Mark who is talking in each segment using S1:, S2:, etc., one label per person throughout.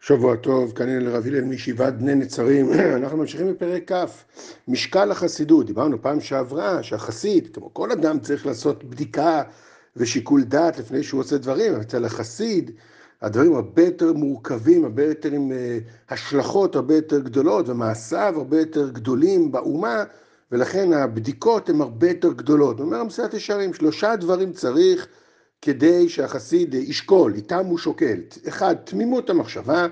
S1: שבוע טוב, כאן הנה לרב הלל מישיבת בני נצרים, אנחנו ממשיכים בפרק כ', משקל החסידות, דיברנו פעם שעברה שהחסיד, כמו כל אדם צריך לעשות בדיקה ושיקול דעת לפני שהוא עושה דברים, אבל אצל החסיד הדברים הרבה יותר מורכבים, הרבה יותר עם uh, השלכות הרבה יותר גדולות ומעשיו הרבה יותר גדולים באומה ולכן הבדיקות הן הרבה יותר גדולות. אומר המסילת ישרים, שלושה דברים צריך כדי שהחסיד ישקול, איתם הוא שוקל. אחד, תמימות המחשבה,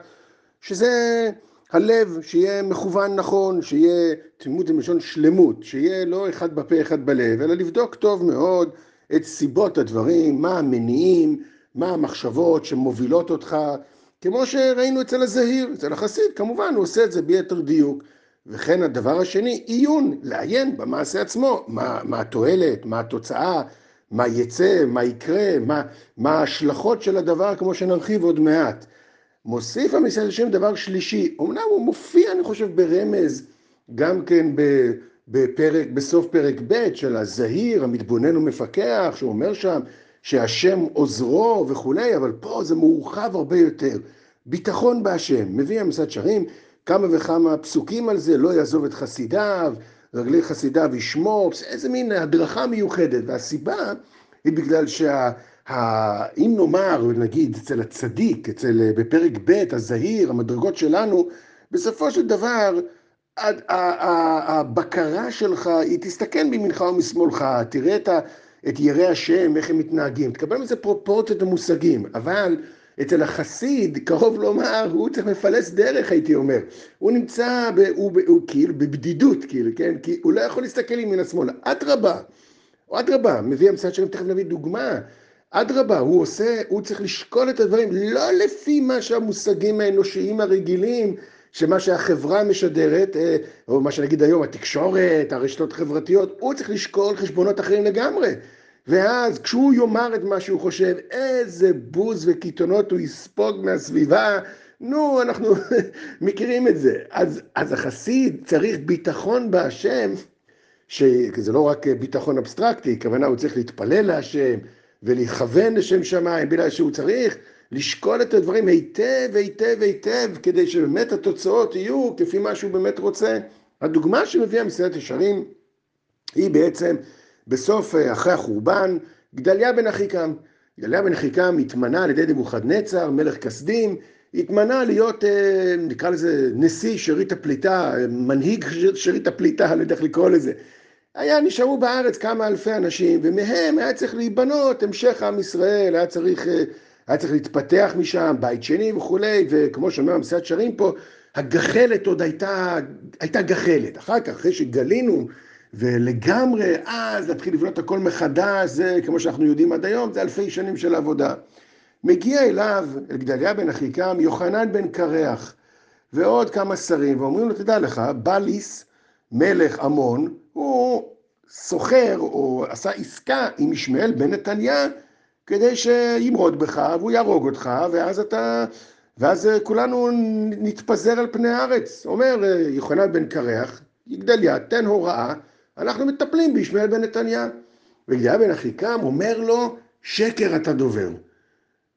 S1: שזה הלב, שיהיה מכוון נכון, שיהיה תמימות בלשון שלמות, שיהיה לא אחד בפה אחד בלב, אלא לבדוק טוב מאוד את סיבות הדברים, מה המניעים, מה המחשבות שמובילות אותך, כמו שראינו אצל הזהיר, אצל החסיד, כמובן הוא עושה את זה ביתר דיוק. וכן הדבר השני, עיון, לעיין במעשה עצמו, מה, מה התועלת, מה התוצאה, מה יצא, מה יקרה, מה, מה ההשלכות של הדבר, כמו שנרחיב עוד מעט. מוסיף המסעד השם דבר שלישי, אמנם הוא מופיע, אני חושב, ברמז, גם כן בפרק, בסוף פרק ב' של הזהיר, המתבונן ומפקח, שהוא אומר שם שהשם עוזרו וכולי, אבל פה זה מורחב הרבה יותר. ביטחון בהשם, מביא המסעד שרים כמה וכמה פסוקים על זה, לא יעזוב את חסידיו, רגלי חסידיו ישמור, איזה מין הדרכה מיוחדת, והסיבה היא בגלל שה... אם נאמר, נגיד, אצל הצדיק, אצל, בפרק ב', הזהיר, המדרגות שלנו, בסופו של דבר, הבקרה שלך, היא תסתכל מימינך ומשמאלך, תראה את, ה, את יראי השם, איך הם מתנהגים, תקבל מזה פרופורציות ומושגים, אבל אצל החסיד, קרוב לומר, הוא צריך מפלס דרך, הייתי אומר. הוא נמצא, ב, הוא, הוא, הוא כאילו בבדידות, כאילו, כן? כי הוא לא יכול להסתכל ימינה שמאלה. אדרבה, אדרבה, מביא המסעד שלנו, תכף נביא דוגמה. אדרבה, הוא עושה, הוא צריך לשקול את הדברים, לא לפי מה שהמושגים האנושיים הרגילים, שמה שהחברה משדרת, אה, או מה שנגיד היום, התקשורת, הרשתות החברתיות, הוא צריך לשקול חשבונות אחרים לגמרי. ואז כשהוא יאמר את מה שהוא חושב, איזה בוז וקיתונות הוא יספוג מהסביבה, נו, אנחנו מכירים את זה. אז, אז החסיד צריך ביטחון בהשם, שזה לא רק ביטחון אבסטרקטי, כוונה הוא צריך להתפלל להשם ולכוון לשם שמיים, בגלל שהוא צריך לשקול את הדברים היטב, היטב, היטב, כדי שבאמת התוצאות יהיו כפי מה שהוא באמת רוצה. הדוגמה שמביאה מסייעת ישרים היא בעצם בסוף, אה, אחרי החורבן, גדליה בן אחיקם. גדליה בן אחיקם התמנה על ידי נבוכדנצר, מלך כסדים, התמנה להיות, אה, נקרא לזה, נשיא שארית הפליטה, מנהיג שארית הפליטה, לא יודע איך לקרוא לזה. היה, נשארו בארץ כמה אלפי אנשים, ומהם היה צריך להיבנות המשך עם ישראל, היה צריך, אה, היה צריך להתפתח משם, בית שני וכולי, וכמו שאומר המסיעת שרים פה, הגחלת עוד הייתה, הייתה גחלת. אחר כך, אחרי שגלינו ולגמרי אז להתחיל לבנות הכל מחדש, זה כמו שאנחנו יודעים עד היום, זה אלפי שנים של עבודה. מגיע אליו, אל גדליה בן אחיקם, יוחנן בן קרח, ועוד כמה שרים, ואומרים לו, תדע לך, בליס, מלך עמון, הוא סוחר או עשה עסקה עם ישמעאל בן נתניה, כדי שימרוד בך והוא יהרוג אותך, ואז אתה, ואז כולנו נתפזר על פני הארץ. אומר יוחנן בן קרח, גדליה, תן הוראה אנחנו מטפלים בישמעאל בן נתניה. וגדיה בן אחיקם אומר לו, שקר אתה דובר.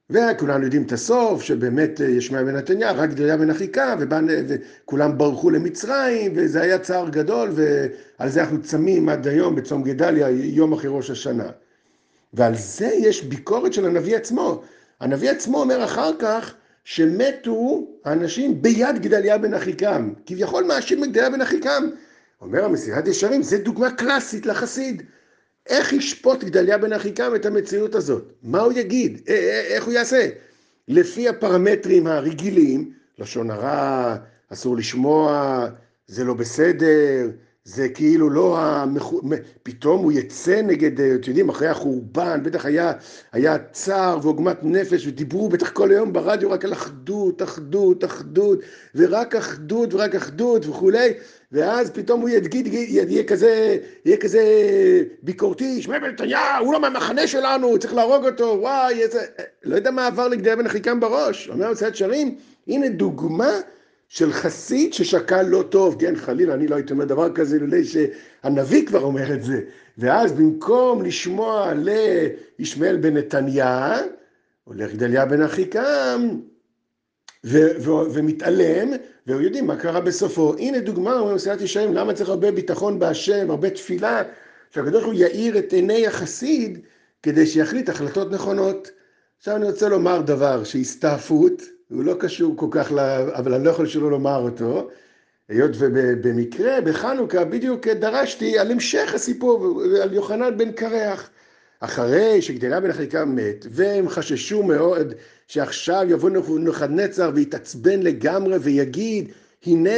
S1: וכולנו יודעים את הסוף, שבאמת אה, ישמעאל בן נתניה, רק גדיה בן אחיקם, וכולם ברחו למצרים, וזה היה צער גדול, ועל זה אנחנו צמים עד היום בצום גדליה, יום אחרי ראש השנה. ועל זה יש ביקורת של הנביא עצמו. הנביא עצמו אומר אחר כך, שמתו האנשים ביד גדליה בן אחיקם. כביכול מאשים את גדליה בן אחיקם. אומר המסירת ישרים, זה דוגמה קלאסית לחסיד. איך ישפוט גדליה בן אחיקם את המציאות הזאת? מה הוא יגיד? איך הוא יעשה? לפי הפרמטרים הרגילים, לשון הרע, אסור לשמוע, זה לא בסדר, זה כאילו לא, המחו... פתאום הוא יצא נגד, אתם יודעים, אחרי החורבן, בטח היה, היה צער ועוגמת נפש, ודיברו בטח כל היום ברדיו רק על אחדות, אחדות, אחדות, ורק אחדות ורק אחדות וכולי, ואז פתאום הוא יגיד, יהיה כזה, יהיה כזה ביקורתי, שמע נתניהו, הוא לא מהמחנה שלנו, צריך להרוג אותו, וואי, איזה... לא יודע מה עבר לגדל בן אחיקם בראש. אומר מצד שרים, הנה דוגמה של חסיד ששקל לא טוב, כן, חלילה, אני לא הייתי אומר דבר כזה, לולא שהנביא כבר אומר את זה. ואז במקום לשמוע לישמעאל בן נתניה, או לגדליה בן אחיקם, ו- ו- ומתעלם, ויודעים מה קרה בסופו. הנה דוגמה, אומרים מסילת ישרים, למה צריך הרבה ביטחון בהשם, הרבה תפילה, שהקדוש ברוך הוא יאיר את עיני החסיד, כדי שיחליט החלטות נכונות. עכשיו אני רוצה לומר דבר שהסתעפות, הוא לא קשור כל כך, לה, אבל אני לא יכול שלא לומר אותו, היות ובמקרה בחנוכה בדיוק דרשתי על המשך הסיפור, על יוחנן בן קרח. אחרי שגדלה בן אחיקה מת, והם חששו מאוד שעכשיו יבוא נבוכדנצר ויתעצבן לגמרי ויגיד, הנה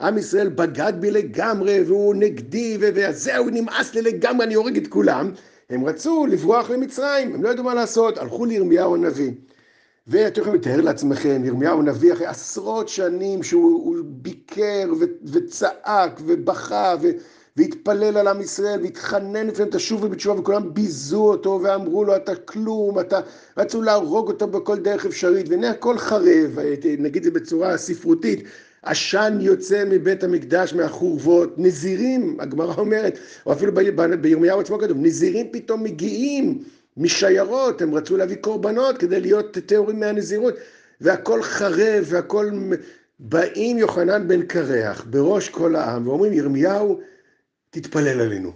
S1: עם ישראל בגד בי לגמרי והוא נגדי וזהו נמאס לי לגמרי אני הורג את כולם. הם רצו לברוח למצרים הם לא ידעו מה לעשות הלכו לירמיהו הנביא ואתם יכולים לתאר לעצמכם ירמיהו הנביא אחרי עשרות שנים שהוא ביקר וצעק ובכה ו... והתפלל על עם ישראל והתחנן לפניהם תשובו בתשובה וכולם ביזו אותו ואמרו לו אתה כלום, אתה רצו להרוג אותו בכל דרך אפשרית והנה הכל חרב, נגיד זה בצורה ספרותית, עשן יוצא מבית המקדש מהחורבות, נזירים, הגמרא אומרת, או אפילו בירמיהו עצמו כתוב, נזירים פתאום מגיעים משיירות, הם רצו להביא קורבנות כדי להיות טהורים מהנזירות והכל חרב והכל באים יוחנן בן קרח בראש כל העם ואומרים ירמיהו תתפלל עלינו.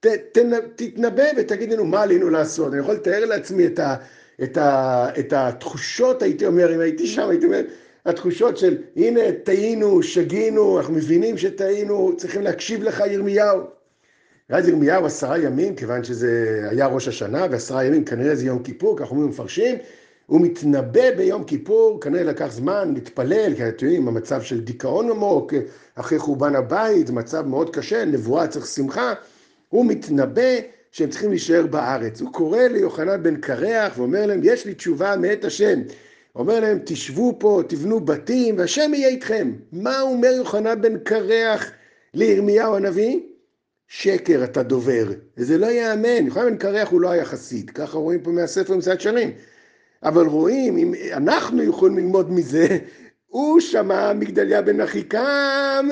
S1: ת, ת, תתנבא ותגיד לנו מה עלינו לעשות. אני יכול לתאר לעצמי את, ה, את, ה, את התחושות, הייתי אומר, אם הייתי שם, הייתי אומר, התחושות של הנה טעינו, שגינו, אנחנו מבינים שטעינו, צריכים להקשיב לך ירמיהו. ואז ירמיהו עשרה ימים, כיוון שזה היה ראש השנה, ועשרה ימים כנראה זה יום כיפור, כך אומרים מפרשים, הוא מתנבא ביום כיפור, כנראה לקח זמן להתפלל, כי אתם יודעים, המצב של דיכאון עמוק, אחרי חורבן הבית, מצב מאוד קשה, נבואה צריך שמחה, הוא מתנבא שהם צריכים להישאר בארץ. הוא קורא ליוחנן בן קרח ואומר להם, יש לי תשובה מאת השם. אומר להם, תשבו פה, תבנו בתים, והשם יהיה איתכם. מה אומר יוחנן בן קרח לירמיהו הנביא? שקר אתה דובר. וזה לא ייאמן, יוחנן בן קרח הוא לא היה חסיד, ככה רואים פה מהספר מצד שנים. אבל רואים, אם אנחנו יכולים ללמוד מזה, הוא שמע מגדליה בן אחיקם,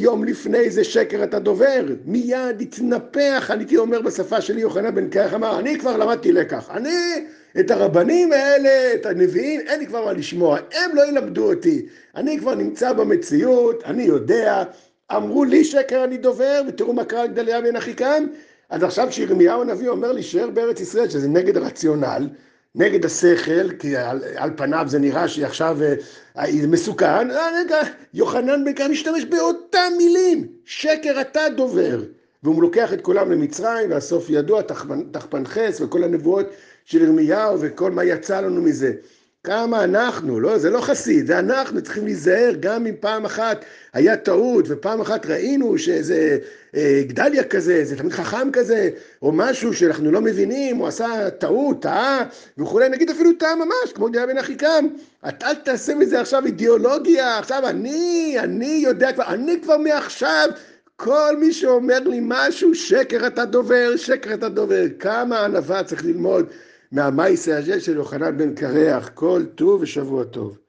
S1: יום לפני זה שקר אתה דובר, מיד התנפח, אני הייתי אומר בשפה שלי, יוחנן בן קרח אמר, אני כבר למדתי לקח, אני את הרבנים האלה, את הנביאים, אין לי כבר מה לשמוע, הם לא ילמדו אותי, אני כבר נמצא במציאות, אני יודע, אמרו לי שקר אני דובר, ותראו מה קרה לגדליה בן אחיקם, אז עכשיו כשירמיהו הנביא אומר להישאר בארץ ישראל, שזה נגד הרציונל, נגד השכל, כי על, על פניו זה נראה שעכשיו אה, מסוכן, אה, רגע, יוחנן בן קרא משתמש באותם מילים, שקר אתה דובר. והוא לוקח את כולם למצרים, והסוף ידוע, תחפנחס וכל הנבואות של ירמיהו וכל מה יצא לנו מזה. כמה אנחנו, לא, זה לא חסיד, זה אנחנו צריכים להיזהר גם אם פעם אחת היה טעות ופעם אחת ראינו שאיזה אה, גדליה כזה, איזה תלמיד חכם כזה, או משהו שאנחנו לא מבינים, הוא עשה טעות, טעה וכולי, נגיד אפילו טעה ממש, כמו גדליה בן אחיקם. אתה אל תעשה מזה עכשיו אידיאולוגיה, עכשיו אני, אני יודע כבר, אני כבר מעכשיו כל מי שאומר לי משהו, שקר אתה דובר, שקר אתה דובר. כמה ענווה צריך ללמוד מהמייסה הזה של יוחנן בן קרח, כל טוב ושבוע טוב.